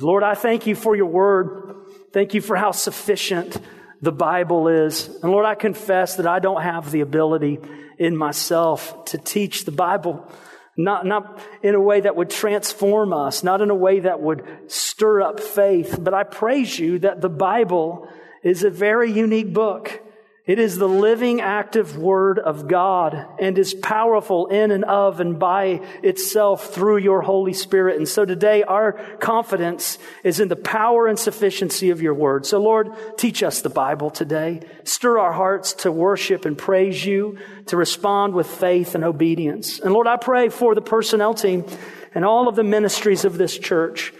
Lord, I thank you for your word. Thank you for how sufficient the Bible is. And Lord, I confess that I don't have the ability in myself to teach the Bible. Not, not in a way that would transform us, not in a way that would stir up faith, but I praise you that the Bible is a very unique book. It is the living, active Word of God and is powerful in and of and by itself through your Holy Spirit. And so today our confidence is in the power and sufficiency of your Word. So Lord, teach us the Bible today. Stir our hearts to worship and praise you, to respond with faith and obedience. And Lord, I pray for the personnel team and all of the ministries of this church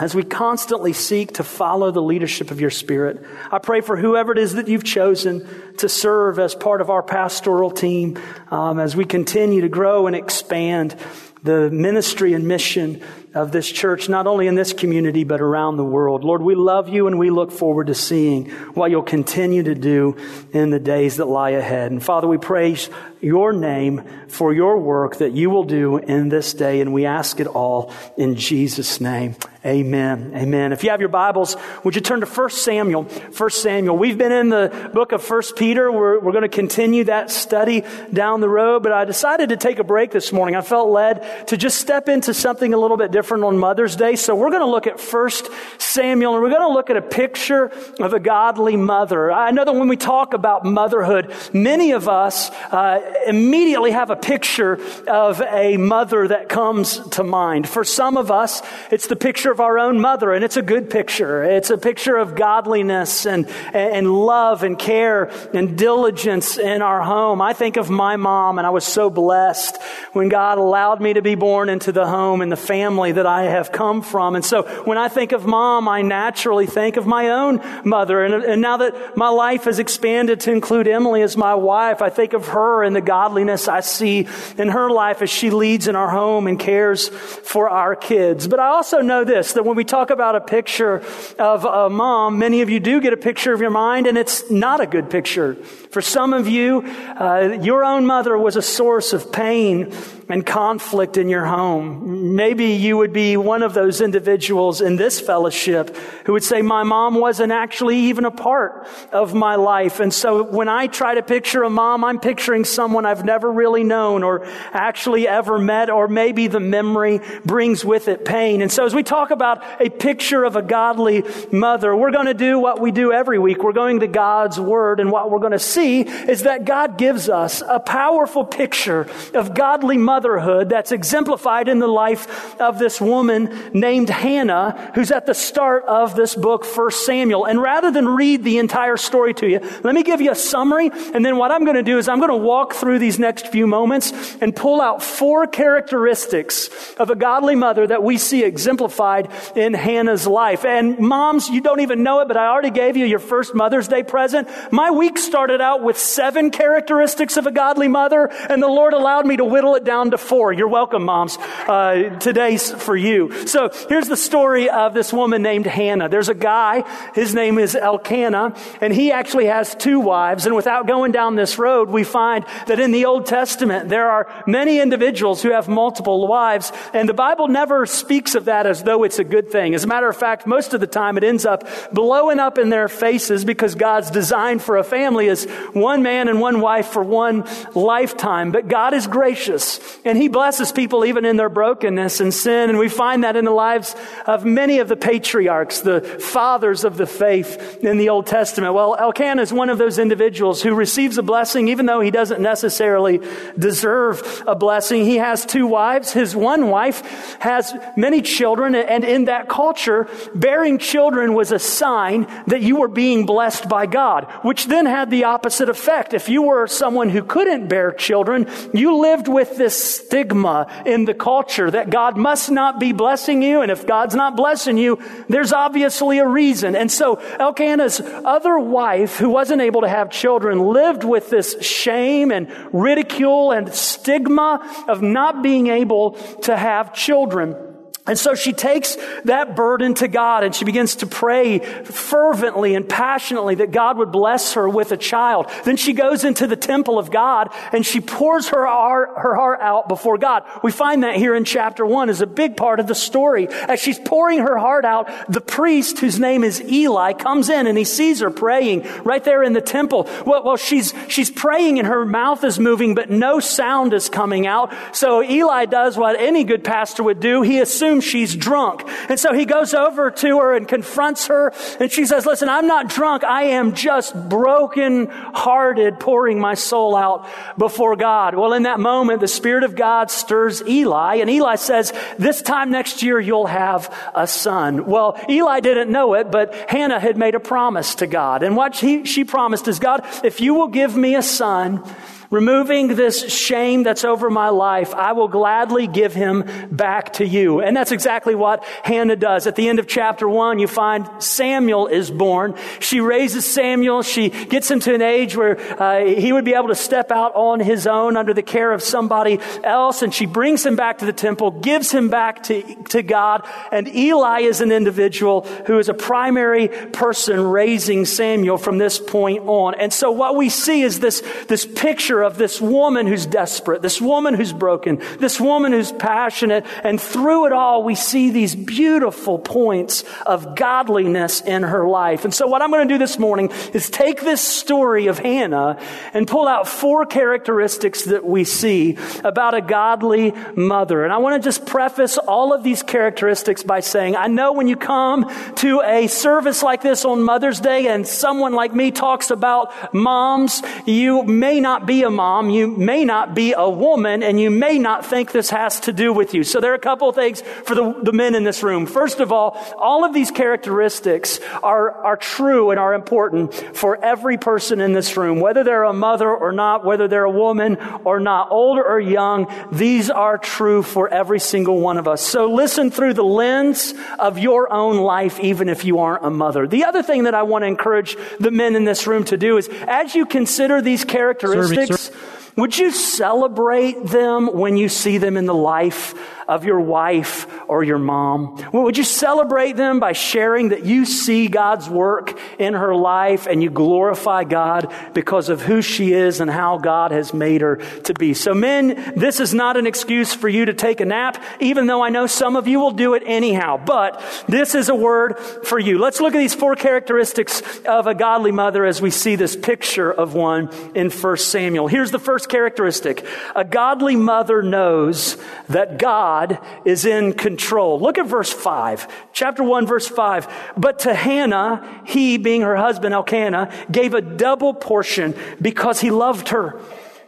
as we constantly seek to follow the leadership of your Spirit. I pray for whoever it is that you've chosen to serve as part of our pastoral team um, as we continue to grow and expand the ministry and mission of this church, not only in this community, but around the world. Lord, we love you and we look forward to seeing what you'll continue to do in the days that lie ahead. And Father, we praise your name for your work that you will do in this day, and we ask it all in Jesus' name. Amen. Amen. If you have your Bibles, would you turn to 1 Samuel? 1 Samuel. We've been in the book of 1 Peter. We're, we're going to continue that study down the road, but I decided to take a break this morning. I felt led to just step into something a little bit different on Mother's Day. So we're going to look at 1 Samuel, and we're going to look at a picture of a godly mother. I know that when we talk about motherhood, many of us uh, immediately have a picture of a mother that comes to mind. For some of us, it's the picture of our own mother, and it's a good picture. It's a picture of godliness and, and love and care and diligence in our home. I think of my mom, and I was so blessed when God allowed me to be born into the home and the family that I have come from. And so when I think of mom, I naturally think of my own mother. And, and now that my life has expanded to include Emily as my wife, I think of her and the godliness I see in her life as she leads in our home and cares for our kids. But I also know this this that when we talk about a picture of a mom, many of you do get a picture of your mind, and it's not a good picture. For some of you, uh, your own mother was a source of pain and conflict in your home. Maybe you would be one of those individuals in this fellowship who would say, My mom wasn't actually even a part of my life. And so when I try to picture a mom, I'm picturing someone I've never really known or actually ever met, or maybe the memory brings with it pain. And so as we talk about a picture of a godly mother, we're going to do what we do every week. We're going to God's Word, and what we're going to see is that God gives us a powerful picture of godly motherhood that's exemplified in the life of this woman named Hannah, who's at the start of this book, 1 Samuel. And rather than read the entire story to you, let me give you a summary. And then what I'm going to do is I'm going to walk through these next few moments and pull out four characteristics of a godly mother that we see exemplified in Hannah's life. And moms, you don't even know it, but I already gave you your first Mother's Day present. My week started out with seven characteristics of a godly mother, and the Lord allowed me to whittle it down to four. You're welcome, moms. Uh, today's for you. So here's the story of this woman named Hannah. There's a guy, his name is Elkanah, and he actually has two wives. And without going down this road, we find that in the Old Testament, there are many individuals who have multiple wives, and the Bible never speaks of that as though it's a good thing. As a matter of fact, most of the time it ends up blowing up in their faces because God's design for a family is one man and one wife for one lifetime. But God is gracious and He blesses people even in their brokenness and sin. And we find that in the lives of many of the patriarchs, the fathers of the faith in the Old Testament. Well, Elkanah is one of those individuals who receives a blessing even though he doesn't necessarily deserve a blessing. He has two wives. His one wife has many children. And in that culture, bearing children was a sign that you were being blessed by God, which then had the opposite effect. If you were someone who couldn't bear children, you lived with this stigma in the culture that God must not be blessing you. And if God's not blessing you, there's obviously a reason. And so Elkanah's other wife, who wasn't able to have children, lived with this shame and ridicule and stigma of not being able to have children. And so she takes that burden to God and she begins to pray fervently and passionately that God would bless her with a child. Then she goes into the temple of God and she pours her heart, her heart out before God. We find that here in chapter one is a big part of the story. As she's pouring her heart out, the priest whose name is Eli comes in and he sees her praying right there in the temple. Well, well she's, she's praying and her mouth is moving, but no sound is coming out. So Eli does what any good pastor would do. He assumes assumes she's drunk. And so he goes over to her and confronts her. And she says, listen, I'm not drunk. I am just broken hearted, pouring my soul out before God. Well, in that moment, the Spirit of God stirs Eli and Eli says, this time next year, you'll have a son. Well, Eli didn't know it, but Hannah had made a promise to God. And what he, she promised is, God, if you will give me a son, Removing this shame that's over my life, I will gladly give him back to you. And that's exactly what Hannah does. At the end of chapter one, you find Samuel is born. She raises Samuel. She gets him to an age where uh, he would be able to step out on his own under the care of somebody else. And she brings him back to the temple, gives him back to, to God. And Eli is an individual who is a primary person raising Samuel from this point on. And so what we see is this, this picture picture of this woman who's desperate, this woman who's broken, this woman who's passionate. And through it all, we see these beautiful points of godliness in her life. And so what I'm going to do this morning is take this story of Hannah and pull out four characteristics that we see about a godly mother. And I want to just preface all of these characteristics by saying, I know when you come to a service like this on Mother's Day and someone like me talks about moms, you may not be a mom, you may not be a woman, and you may not think this has to do with you. So there are a couple of things for the, the men in this room. First of all, all of these characteristics are, are true and are important for every person in this room, whether they're a mother or not, whether they're a woman or not, older or young. These are true for every single one of us. So listen through the lens of your own life, even if you aren't a mother. The other thing that I want to encourage the men in this room to do is as you consider these characteristics, this would you celebrate them when you see them in the life of your wife or your mom? Would you celebrate them by sharing that you see God's work in her life and you glorify God because of who she is and how God has made her to be? So men, this is not an excuse for you to take a nap, even though I know some of you will do it anyhow, but this is a word for you. Let's look at these four characteristics of a godly mother as we see this picture of one in 1 Samuel. Here's the first characteristic. A godly mother knows that God is in control. Look at verse 5. Chapter 1, verse 5. But to Hannah, he, being her husband Elkanah, gave a double portion because he loved her.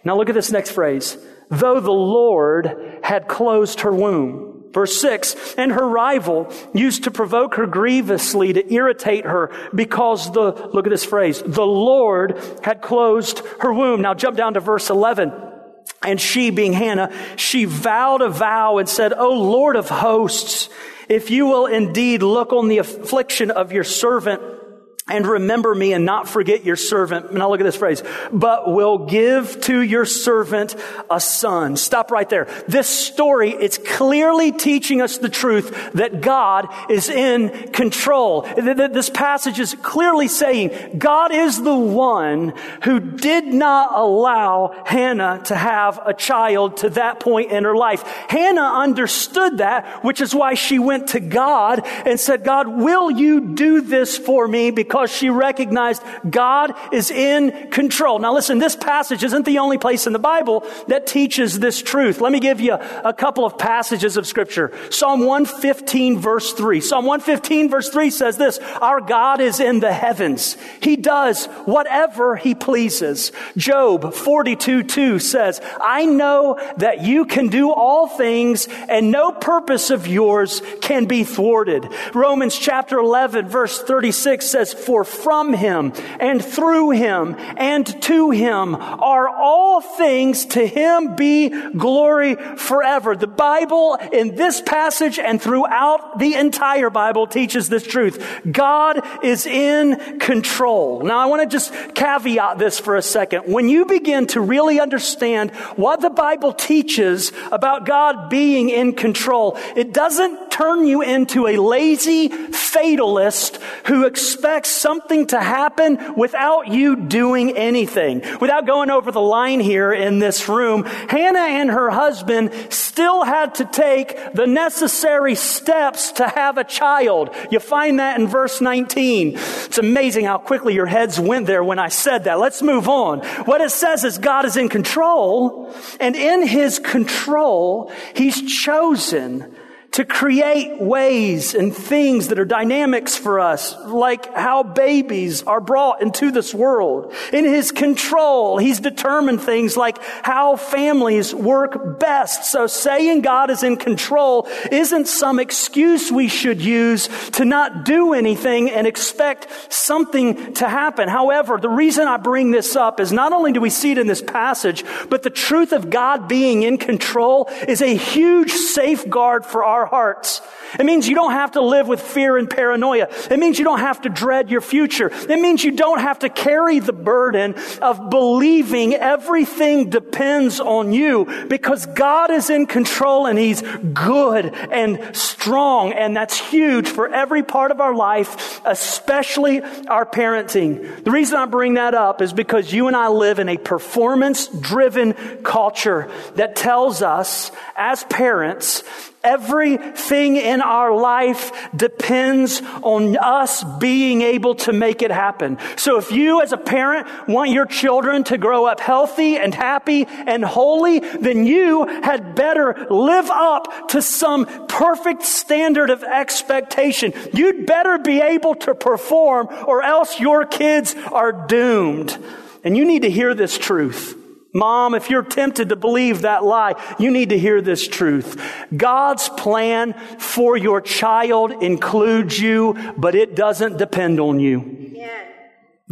Now look at this next phrase. Though the Lord had closed her womb. Verse 6, and her rival used to provoke her grievously to irritate her because the, look at this phrase, the Lord had closed her womb. Now jump down to verse 11. And she, being Hannah, she vowed a vow and said, O Lord of hosts, if you will indeed look on the affliction of your servant and remember me and not forget your servant. Now look at this phrase, but will give to your servant a son. Stop right there. This story, it's clearly teaching us the truth that God is in control. This passage is clearly saying God is the one who did not allow Hannah to have a child to that point in her life. Hannah understood that, which is why she went to God and said, God, will you do this for me? Because because she recognized God is in control. Now listen, this passage isn't the only place in the Bible that teaches this truth. Let me give you a couple of passages of scripture. Psalm 115 verse 3. Psalm 115 verse 3 says this, our God is in the heavens. He does whatever he pleases. Job 42 2 says, I know that you can do all things and no purpose of yours can be thwarted. Romans chapter 11 verse 36 says, for from him and through him and to him are all things. To him be glory forever. The Bible in this passage and throughout the entire Bible teaches this truth. God is in control. Now I want to just caveat this for a second. When you begin to really understand what the Bible teaches about God being in control, it doesn't turn you into a lazy fatalist who expects something to happen without you doing anything. Without going over the line here in this room, Hannah and her husband still had to take the necessary steps to have a child. You find that in verse 19. It's amazing how quickly your heads went there when I said that. Let's move on. What it says is God is in control, and in his control, he's chosen to create ways and things that are dynamics for us, like how babies are brought into this world. In His control, He's determined things like how families work best. So saying God is in control isn't some excuse we should use to not do anything and expect something to happen. However, the reason I bring this up is not only do we see it in this passage, but the truth of God being in control is a huge safeguard for our our hearts. It means you don't have to live with fear and paranoia. It means you don't have to dread your future. It means you don't have to carry the burden of believing everything depends on you because God is in control and He's good and strong. And that's huge for every part of our life, especially our parenting. The reason I bring that up is because you and I live in a performance driven culture that tells us as parents Everything in our life depends on us being able to make it happen. So if you as a parent want your children to grow up healthy and happy and holy, then you had better live up to some perfect standard of expectation. You'd better be able to perform or else your kids are doomed. And you need to hear this truth. Mom, if you're tempted to believe that lie, you need to hear this truth. God's plan for your child includes you, but it doesn't depend on you.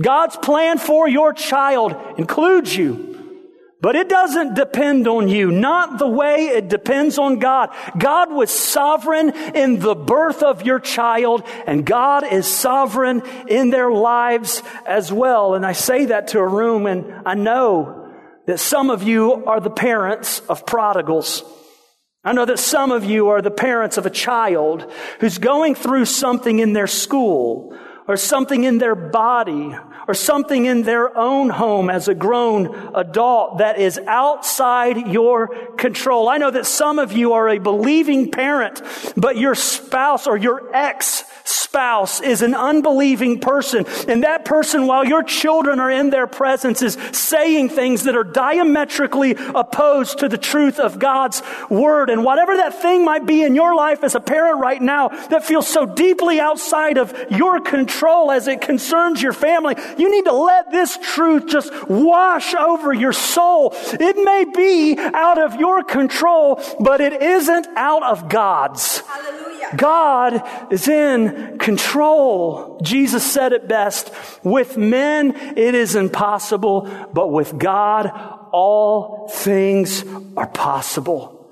God's plan for your child includes you. But it doesn't depend on you, not the way it depends on God. God was sovereign in the birth of your child, and God is sovereign in their lives as well. And I say that to a room, and I know that some of you are the parents of prodigals. I know that some of you are the parents of a child who's going through something in their school or something in their body or something in their own home as a grown adult that is outside your control. I know that some of you are a believing parent, but your spouse or your ex spouse is an unbelieving person. And that person, while your children are in their presence, is saying things that are diametrically opposed to the truth of God's word. And whatever that thing might be in your life as a parent right now that feels so deeply outside of your control as it concerns your family, you need to let this truth just wash over your soul. It may be out of your control, but it isn't out of God's. Hallelujah. God is in control. Jesus said it best. With men, it is impossible, but with God, all things are possible.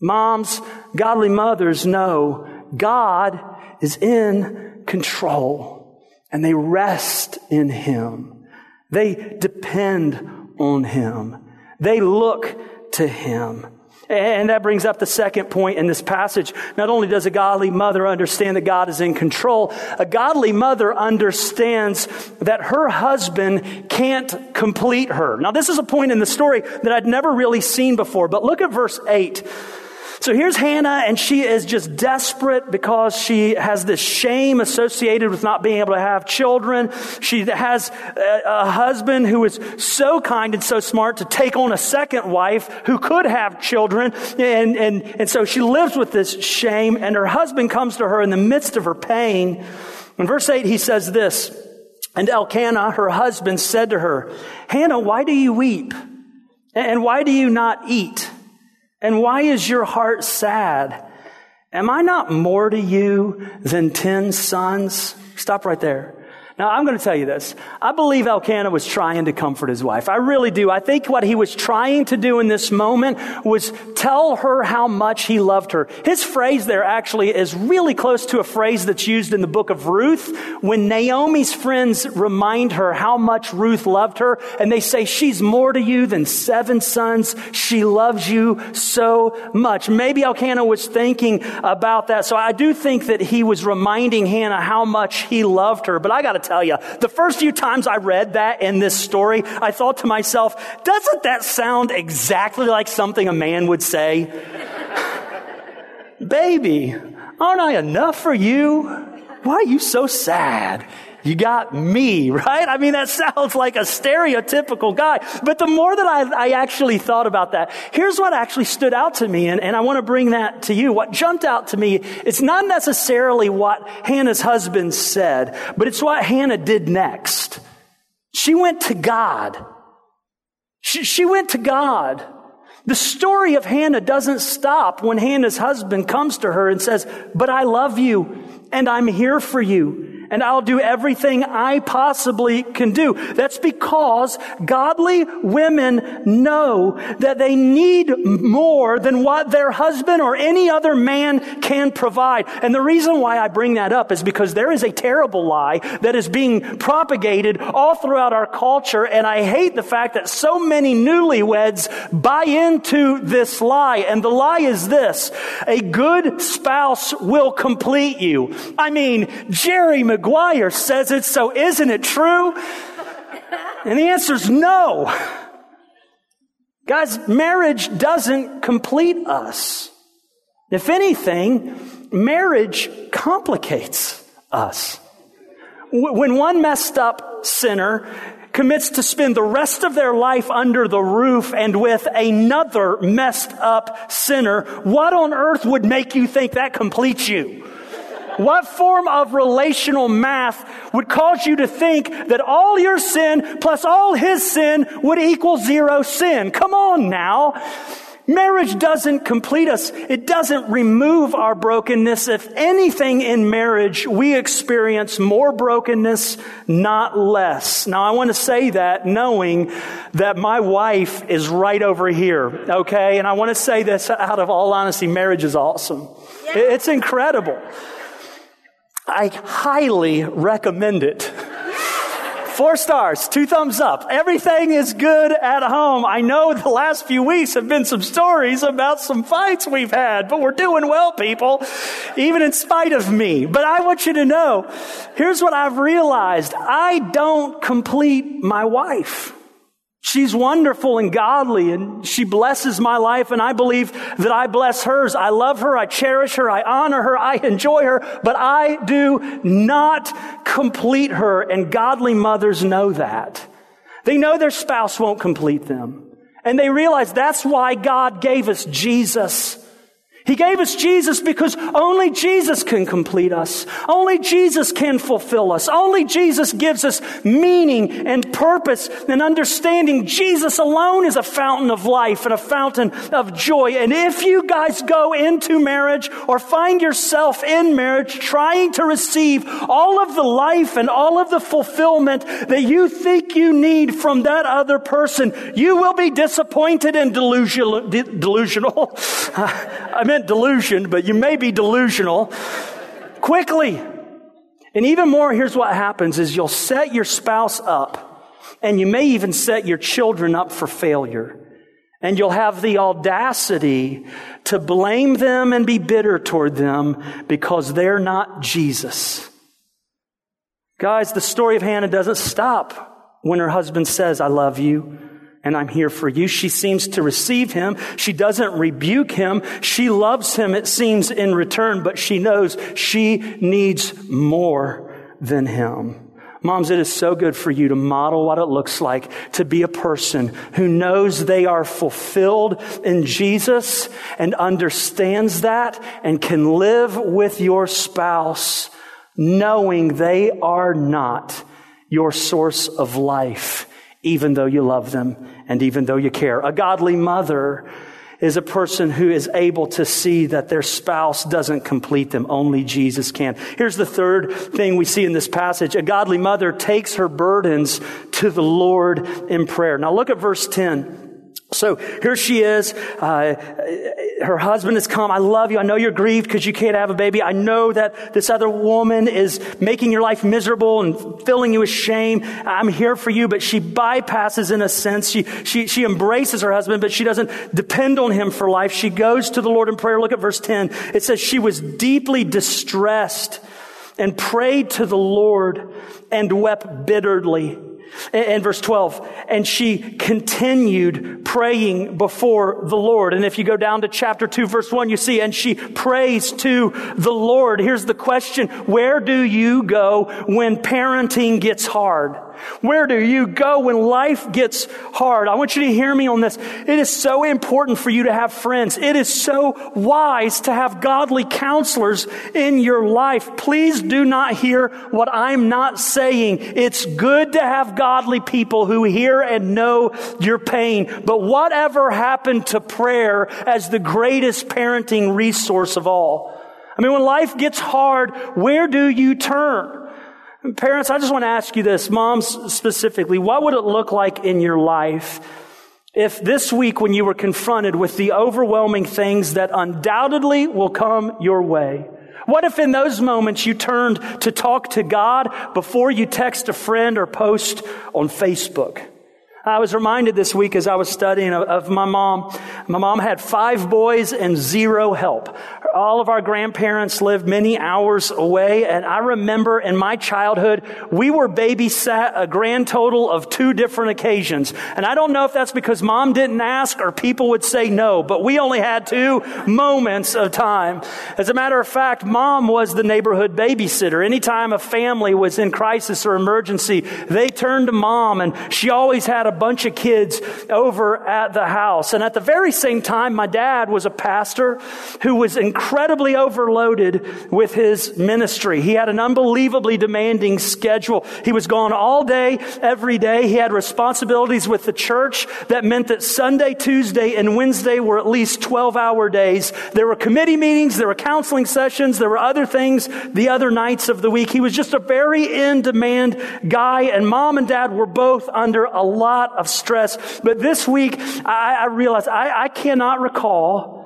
Moms, godly mothers know God is in control and they rest in Him. They depend on Him. They look to Him. And that brings up the second point in this passage. Not only does a godly mother understand that God is in control, a godly mother understands that her husband can't complete her. Now, this is a point in the story that I'd never really seen before, but look at verse 8. So here's Hannah, and she is just desperate because she has this shame associated with not being able to have children. She has a, a, husband who is so kind and so smart to take on a second wife who could have children. And, and, and so she lives with this shame, and her husband comes to her in the midst of her pain. In verse 8, he says this, and Elkanah, her husband, said to her, Hannah, why do you weep? And why do you not eat? And why is your heart sad? Am I not more to you than ten sons? Stop right there. Now, I'm going to tell you this. I believe Elkanah was trying to comfort his wife. I really do. I think what he was trying to do in this moment was tell her how much he loved her. His phrase there actually is really close to a phrase that's used in the book of Ruth when Naomi's friends remind her how much Ruth loved her and they say, she's more to you than seven sons. She loves you so much. Maybe Elkanah was thinking about that. So I do think that he was reminding Hannah how much he loved her. But I got to tell you, the first few times I read that in this story, I thought to myself, doesn't that sound exactly like something a man would say? Baby, aren't I enough for you? Why are you so sad? You got me, right? I mean, that sounds like a stereotypical guy. But the more that I, I actually thought about that, here's what actually stood out to me, and, and I want to bring that to you. What jumped out to me, it's not necessarily what Hannah's husband said, but it's what Hannah did next. She went to God. She, she went to God. The story of Hannah doesn't stop when Hannah's husband comes to her and says, but I love you and I'm here for you and I'll do everything I possibly can do. That's because godly women know that they need more than what their husband or any other man can provide. And the reason why I bring that up is because there is a terrible lie that is being propagated all throughout our culture. And I hate the fact that so many newlyweds buy into this lie. And the lie is this. A good spouse will complete you. I mean, Jerry Maguire says it, so isn't it true? And the answer is no. Guys, marriage doesn't complete us. If anything, marriage complicates us. When one messed up sinner commits to spend the rest of their life under the roof and with another messed up sinner, what on earth would make you think that completes you? What form of relational math would cause you to think that all your sin plus all his sin would equal zero sin? Come on now. Marriage doesn't complete us. It doesn't remove our brokenness. If anything in marriage, we experience more brokenness, not less. Now I want to say that knowing that my wife is right over here, okay? And I want to say this out of all honesty, marriage is awesome. It's incredible. I highly recommend it. Four stars, two thumbs up. Everything is good at home. I know the last few weeks have been some stories about some fights we've had, but we're doing well, people, even in spite of me. But I want you to know, here's what I've realized. I don't complete my wife. She's wonderful and godly and she blesses my life and I believe that I bless hers. I love her. I cherish her. I honor her. I enjoy her, but I do not complete her and godly mothers know that. They know their spouse won't complete them. And they realize that's why God gave us Jesus he gave us Jesus because only Jesus can complete us. Only Jesus can fulfill us. Only Jesus gives us meaning and purpose and understanding. Jesus alone is a fountain of life and a fountain of joy. And if you guys go into marriage or find yourself in marriage trying to receive all of the life and all of the fulfillment that you think you need from that other person, you will be disappointed and delusional. delusional. I mean, delusion, but you may be delusional quickly. And even more, here's what happens is you'll set your spouse up and you may even set your children up for failure. And you'll have the audacity to blame them and be bitter toward them because they're not Jesus. Guys, the story of Hannah doesn't stop when her husband says, I love you and I'm here for you. She seems to receive him. She doesn't rebuke him. She loves him, it seems, in return, but she knows she needs more than him. Moms, it is so good for you to model what it looks like to be a person who knows they are fulfilled in Jesus and understands that and can live with your spouse knowing they are not your source of life even though you love them and even though you care. A godly mother is a person who is able to see that their spouse doesn't complete them. Only Jesus can. Here's the third thing we see in this passage. A godly mother takes her burdens to the Lord in prayer. Now look at verse 10. So here she is. Uh, her husband has come. I love you. I know you're grieved because you can't have a baby. I know that this other woman is making your life miserable and filling you with shame. I'm here for you, but she bypasses in a sense. She, she, she embraces her husband, but she doesn't depend on him for life. She goes to the Lord in prayer. Look at verse 10. It says she was deeply distressed and prayed to the Lord and wept bitterly. And verse 12, and she continued praying before the Lord. And if you go down to chapter 2, verse 1, you see, and she prays to the Lord. Here's the question Where do you go when parenting gets hard? Where do you go when life gets hard? I want you to hear me on this. It is so important for you to have friends. It is so wise to have godly counselors in your life. Please do not hear what I'm not saying. It's good to have godly people who hear and know your pain. But whatever happened to prayer as the greatest parenting resource of all? I mean, when life gets hard, where do you turn? Parents, I just want to ask you this, moms specifically, what would it look like in your life if this week when you were confronted with the overwhelming things that undoubtedly will come your way, what if in those moments you turned to talk to God before you text a friend or post on Facebook? I was reminded this week as I was studying of, of, my mom. My mom had five boys and zero help. All of our grandparents lived many hours away, and I remember in my childhood, we were babysat a grand total of two different occasions. And I don't know if that's because mom didn't ask or people would say no, but we only had two moments of time. As a matter of fact, mom was the neighborhood babysitter. Anytime a family was in crisis or emergency, they turned to mom, and she always had a bunch of kids over at the house. And at the very same time, my dad was a pastor who was incredibly overloaded with his ministry. He had an unbelievably demanding schedule. He was gone all day, every day. He had responsibilities with the church that meant that Sunday, Tuesday, and Wednesday were at least 12 hour days. There were committee meetings, there were counseling sessions, there were other things the other nights of the week. He was just a very in demand guy, and mom and dad were both under a lot lot of stress. But this week, I, I realized I, I cannot recall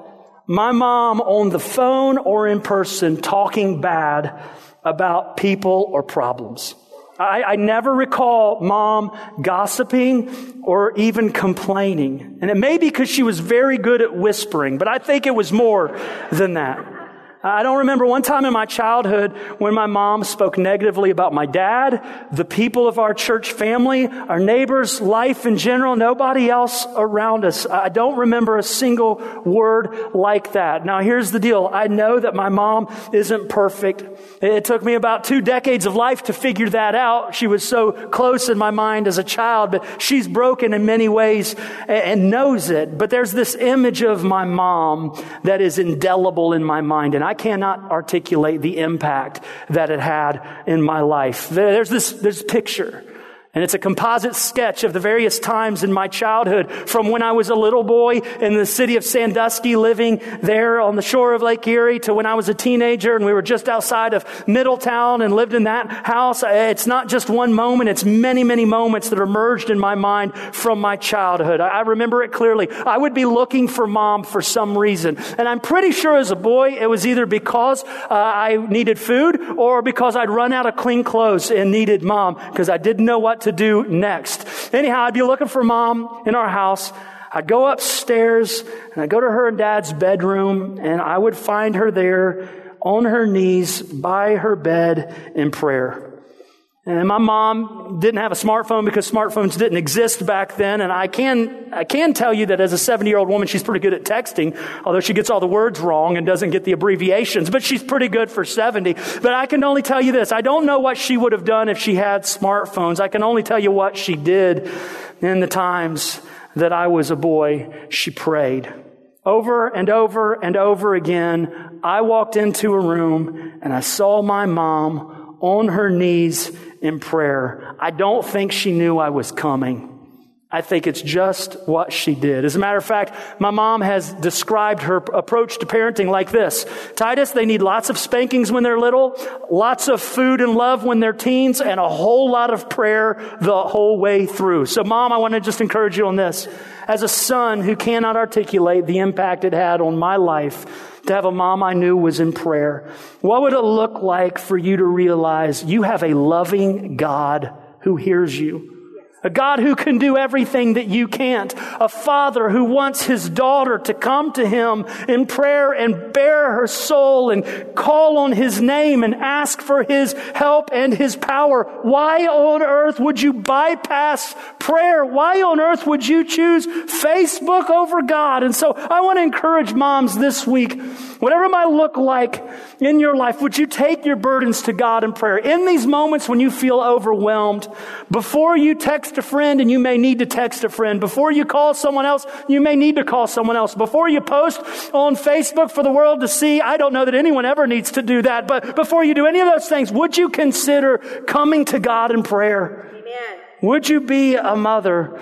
my mom on the phone or in person talking bad about people or problems. I, I, never recall mom gossiping or even complaining. And it may be because she was very good at whispering, but I think it was more than that. I don't remember one time in my childhood when my mom spoke negatively about my dad, the people of our church family, our neighbors, life in general, nobody else around us. I don't remember a single word like that. Now here's the deal. I know that my mom isn't perfect. It took me about two decades of life to figure that out. She was so close in my mind as a child, but she's broken in many ways and knows it. But there's this image of my mom that is indelible in my mind. And I I cannot articulate the impact that it had in my life. There's this, this picture and it's a composite sketch of the various times in my childhood from when I was a little boy in the city of Sandusky living there on the shore of Lake Erie to when I was a teenager and we were just outside of Middletown and lived in that house. It's not just one moment. It's many, many moments that are merged in my mind from my childhood. I remember it clearly. I would be looking for mom for some reason. And I'm pretty sure as a boy, it was either because uh, I needed food or because I'd run out of clean clothes and needed mom because I didn't know what to do next. Anyhow, I'd be looking for mom in our house. I'd go upstairs and I'd go to her and dad's bedroom and I would find her there on her knees by her bed in prayer. And my mom didn't have a smartphone because smartphones didn't exist back then. And I can, I can tell you that as a 70 year old woman, she's pretty good at texting, although she gets all the words wrong and doesn't get the abbreviations, but she's pretty good for 70. But I can only tell you this. I don't know what she would have done if she had smartphones. I can only tell you what she did in the times that I was a boy. She prayed. Over and over and over again, I walked into a room and I saw my mom on her knees in prayer. I don't think she knew I was coming. I think it's just what she did. As a matter of fact, my mom has described her approach to parenting like this. Titus, they need lots of spankings when they're little, lots of food and love when they're teens, and a whole lot of prayer the whole way through. So mom, I want to just encourage you on this. As a son who cannot articulate the impact it had on my life, to have a mom I knew was in prayer, what would it look like for you to realize you have a loving God who hears you? A God who can do everything that you can't. A father who wants his daughter to come to him in prayer and bare her soul and call on his name and ask for his help and his power. Why on earth would you bypass prayer? Why on earth would you choose Facebook over God? And so I want to encourage moms this week, whatever might look like in your life, would you take your burdens to God in prayer? In these moments when you feel overwhelmed, before you text text a friend and you may need to text a friend. Before you call someone else, you may need to call someone else. Before you post on Facebook for the world to see, I don't know that anyone ever needs to do that, but before you do any of those things, would you consider coming to God in prayer? Amen. Would you be a mother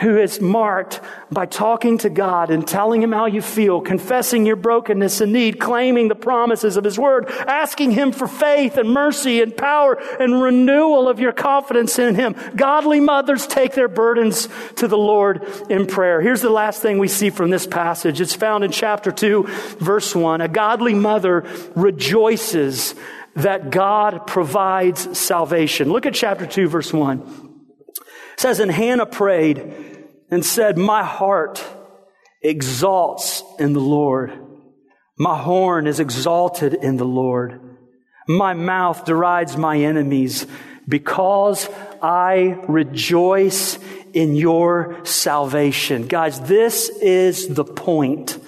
who is marked by talking to God and telling Him how you feel, confessing your brokenness and need, claiming the promises of His Word, asking Him for faith and mercy and power and renewal of your confidence in Him. Godly mothers take their burdens to the Lord in prayer. Here's the last thing we see from this passage. It's found in chapter 2, verse 1. A godly mother rejoices that God provides salvation. Look at chapter 2, verse 1 says, And Hannah prayed and said, My heart exalts in the Lord. My horn is exalted in the Lord. My mouth derides my enemies because I rejoice in your salvation. Guys, this is the point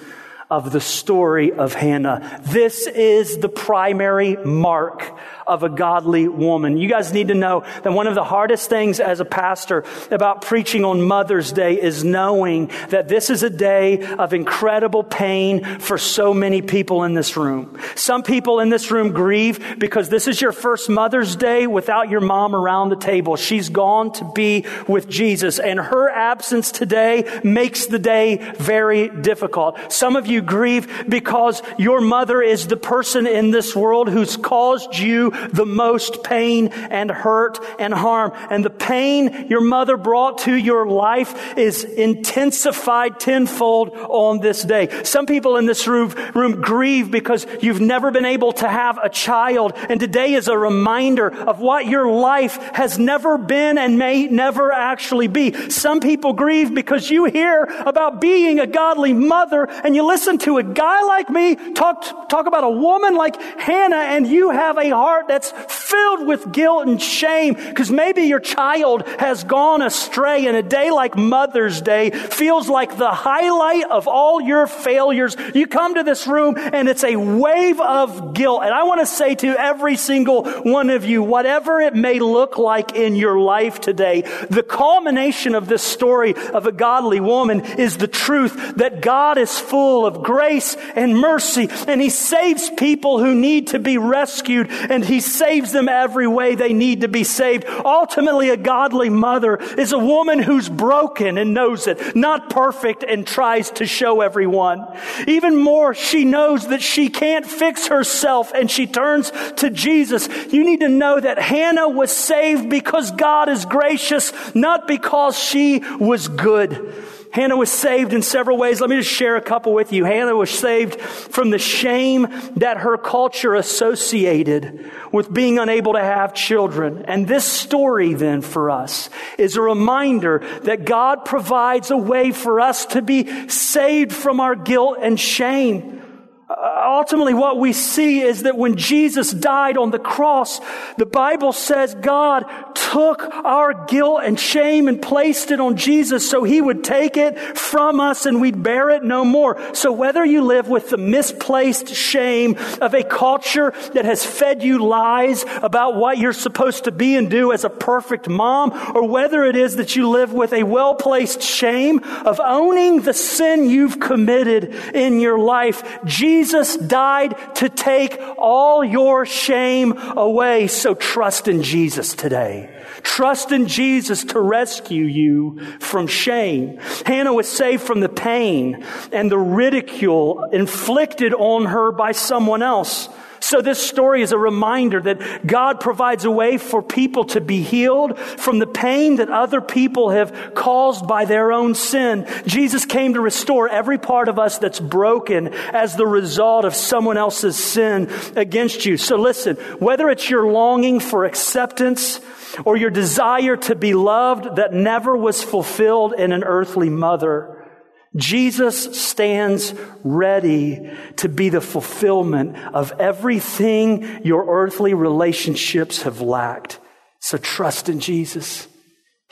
of the story of Hannah. This is the primary mark of a godly woman. You guys need to know that one of the hardest things as a pastor about preaching on Mother's Day is knowing that this is a day of incredible pain for so many people in this room. Some people in this room grieve because this is your first Mother's Day without your mom around the table. She's gone to be with Jesus and her absence today makes the day very difficult. Some of you grieve because your mother is the person in this world who's caused you the most pain and hurt and harm. And the pain your mother brought to your life is intensified tenfold on this day. Some people in this room, room grieve because you've never been able to have a child. And today is a reminder of what your life has never been and may never actually be. Some people grieve because you hear about being a godly mother and you listen to a guy like me talk, talk about a woman like Hannah and you have a heart that's filled with guilt and shame because maybe your child has gone astray and a day like Mother's Day feels like the highlight of all your failures. You come to this room and it's a wave of guilt. And I want to say to every single one of you, whatever it may look like in your life today, the culmination of this story of a godly woman is the truth that God is full of grace and mercy and He saves people who need to be rescued and He saves them every way they need to be saved. Ultimately, a godly mother is a woman who's broken and knows it, not perfect and tries to show everyone. Even more, she knows that she can't fix herself and she turns to Jesus. You need to know that Hannah was saved because God is gracious, not because she was good. Hannah was saved in several ways. Let me just share a couple with you. Hannah was saved from the shame that her culture associated with being unable to have children. And this story then for us is a reminder that God provides a way for us to be saved from our guilt and shame. Uh, ultimately, what we see is that when Jesus died on the cross, the Bible says God took our guilt and shame and placed it on Jesus so he would take it from us and we'd bear it no more. So whether you live with the misplaced shame of a culture that has fed you lies about what you're supposed to be and do as a perfect mom, or whether it is that you live with a well-placed shame of owning the sin you've committed in your life, Jesus died to take all your shame away. So trust in Jesus today. Trust in Jesus to rescue you from shame. Hannah was saved from the pain and the ridicule inflicted on her by someone else. So this story is a reminder that God provides a way for people to be healed from the pain that other people have caused by their own sin. Jesus came to restore every part of us that's broken as the result of someone else's sin against you. So listen, whether it's your longing for acceptance or your desire to be loved that never was fulfilled in an earthly mother, Jesus stands ready to be the fulfillment of everything your earthly relationships have lacked. So trust in Jesus.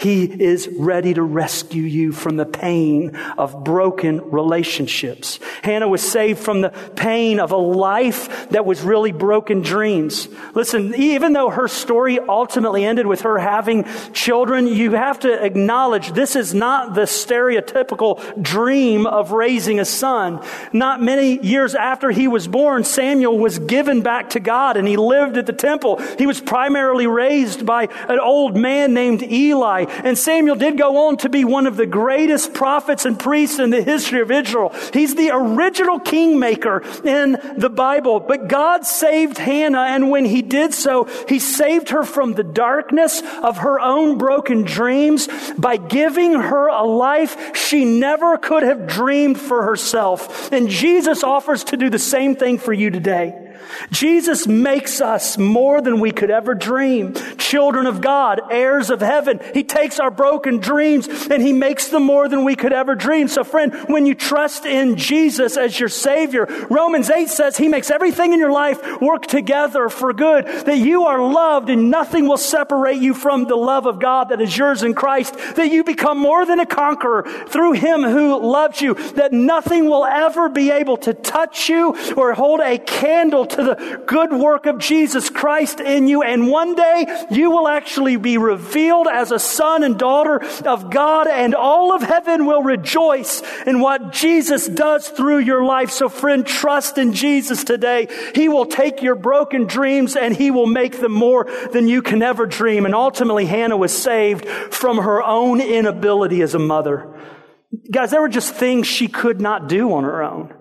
He is ready to rescue you from the pain of broken relationships. Hannah was saved from the pain of a life that was really broken dreams. Listen, even though her story ultimately ended with her having children, you have to acknowledge this is not the stereotypical dream of raising a son. Not many years after he was born, Samuel was given back to God and he lived at the temple. He was primarily raised by an old man named Eli. And Samuel did go on to be one of the greatest prophets and priests in the history of Israel. He's the original kingmaker in the Bible. But God saved Hannah, and when he did so, he saved her from the darkness of her own broken dreams by giving her a life she never could have dreamed for herself. And Jesus offers to do the same thing for you today. Jesus makes us more than we could ever dream. Children of God, heirs of heaven. He takes our broken dreams and He makes them more than we could ever dream. So friend, when you trust in Jesus as your Savior, Romans 8 says He makes everything in your life work together for good, that you are loved and nothing will separate you from the love of God that is yours in Christ, that you become more than a conqueror through Him who loves you, that nothing will ever be able to touch you or hold a candle to the good work of Jesus Christ in you. And one day you will actually be revealed as a son and daughter of God and all of heaven will rejoice in what Jesus does through your life. So friend, trust in Jesus today. He will take your broken dreams and he will make them more than you can ever dream. And ultimately Hannah was saved from her own inability as a mother. Guys, there were just things she could not do on her own.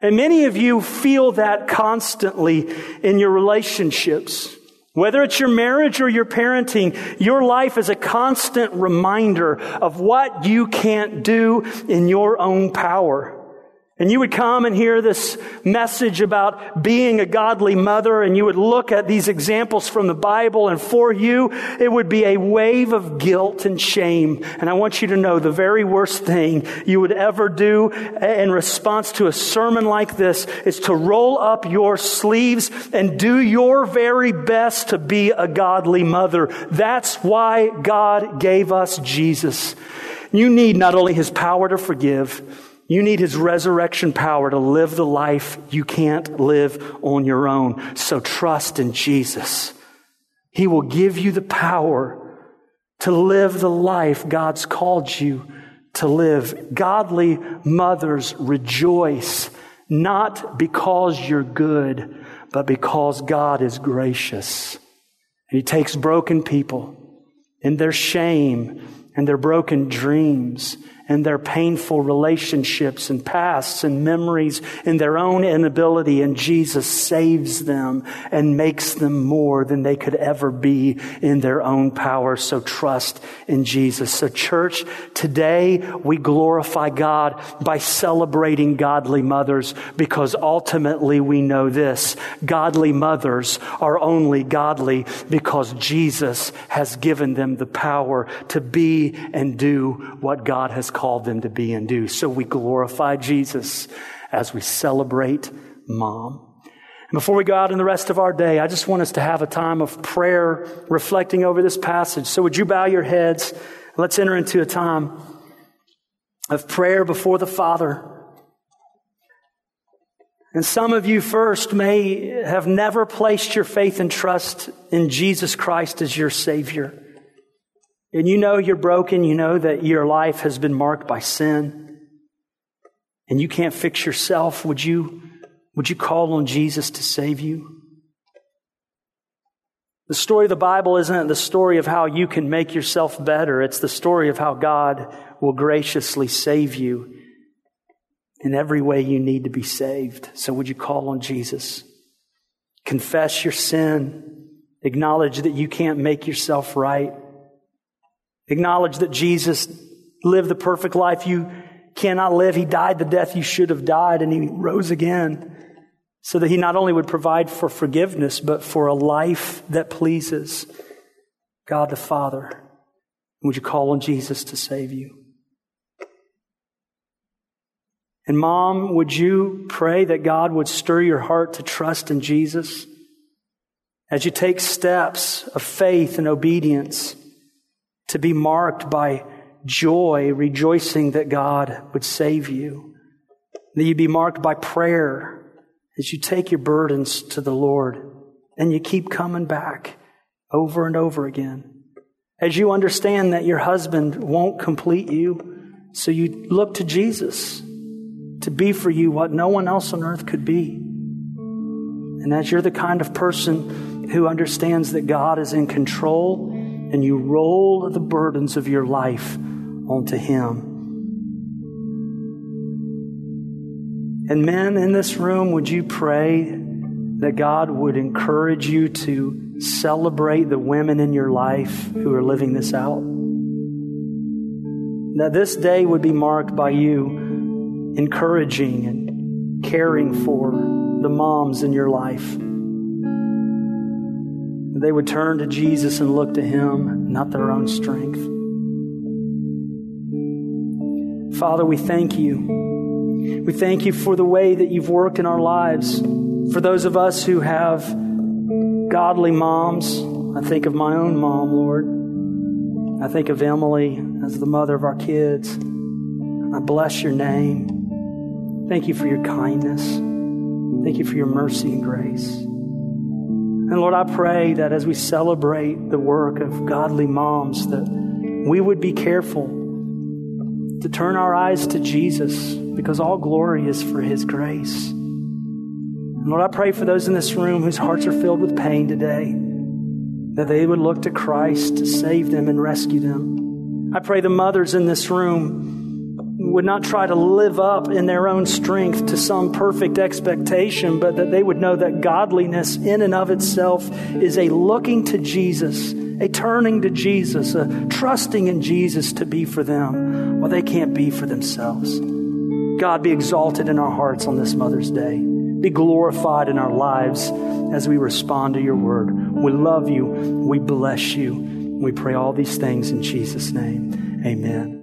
And many of you feel that constantly in your relationships. Whether it's your marriage or your parenting, your life is a constant reminder of what you can't do in your own power. And you would come and hear this message about being a godly mother, and you would look at these examples from the Bible, and for you, it would be a wave of guilt and shame. And I want you to know the very worst thing you would ever do in response to a sermon like this is to roll up your sleeves and do your very best to be a godly mother. That's why God gave us Jesus. You need not only His power to forgive, you need his resurrection power to live the life you can't live on your own. So trust in Jesus. He will give you the power to live the life God's called you to live. Godly mothers rejoice not because you're good, but because God is gracious. And he takes broken people and their shame and their broken dreams and their painful relationships and pasts and memories and their own inability, and Jesus saves them and makes them more than they could ever be in their own power. So trust in Jesus. So church, today we glorify God by celebrating godly mothers because ultimately we know this. Godly mothers are only godly because Jesus has given them the power to be and do what God has called them to be and do. So we glorify Jesus as we celebrate mom. And before we go out in the rest of our day, I just want us to have a time of prayer reflecting over this passage. So would you bow your heads? Let's enter into a time of prayer before the Father. And some of you first may have never placed your faith and trust in Jesus Christ as your Savior and you know you're broken, you know that your life has been marked by sin, and you can't fix yourself, would you, would you call on Jesus to save you? The story of the Bible isn't the story of how you can make yourself better. It's the story of how God will graciously save you in every way you need to be saved. So would you call on Jesus? Confess your sin. Acknowledge that you can't make yourself right. Acknowledge that Jesus lived the perfect life you cannot live. He died the death you should have died and he rose again so that he not only would provide for forgiveness, but for a life that pleases God the Father. Would you call on Jesus to save you? And mom, would you pray that God would stir your heart to trust in Jesus as you take steps of faith and obedience to be marked by joy, rejoicing that God would save you. That you be marked by prayer as you take your burdens to the Lord and you keep coming back over and over again. As you understand that your husband won't complete you, so you look to Jesus to be for you what no one else on earth could be. And as you're the kind of person who understands that God is in control and you roll the burdens of your life onto Him. And men in this room, would you pray that God would encourage you to celebrate the women in your life who are living this out? That this day would be marked by you encouraging and caring for the moms in your life. They would turn to Jesus and look to Him, not their own strength. Father, we thank you. We thank you for the way that you've worked in our lives. For those of us who have godly moms, I think of my own mom, Lord. I think of Emily as the mother of our kids. I bless your name. Thank you for your kindness. Thank you for your mercy and grace. And Lord, I pray that as we celebrate the work of godly moms, that we would be careful to turn our eyes to Jesus because all glory is for His grace. And Lord, I pray for those in this room whose hearts are filled with pain today, that they would look to Christ to save them and rescue them. I pray the mothers in this room would not try to live up in their own strength to some perfect expectation, but that they would know that godliness in and of itself is a looking to Jesus a turning to Jesus, a trusting in Jesus to be for them what they can't be for themselves. God, be exalted in our hearts on this Mother's Day. Be glorified in our lives as we respond to your word. We love you. We bless you. We pray all these things in Jesus' name. Amen.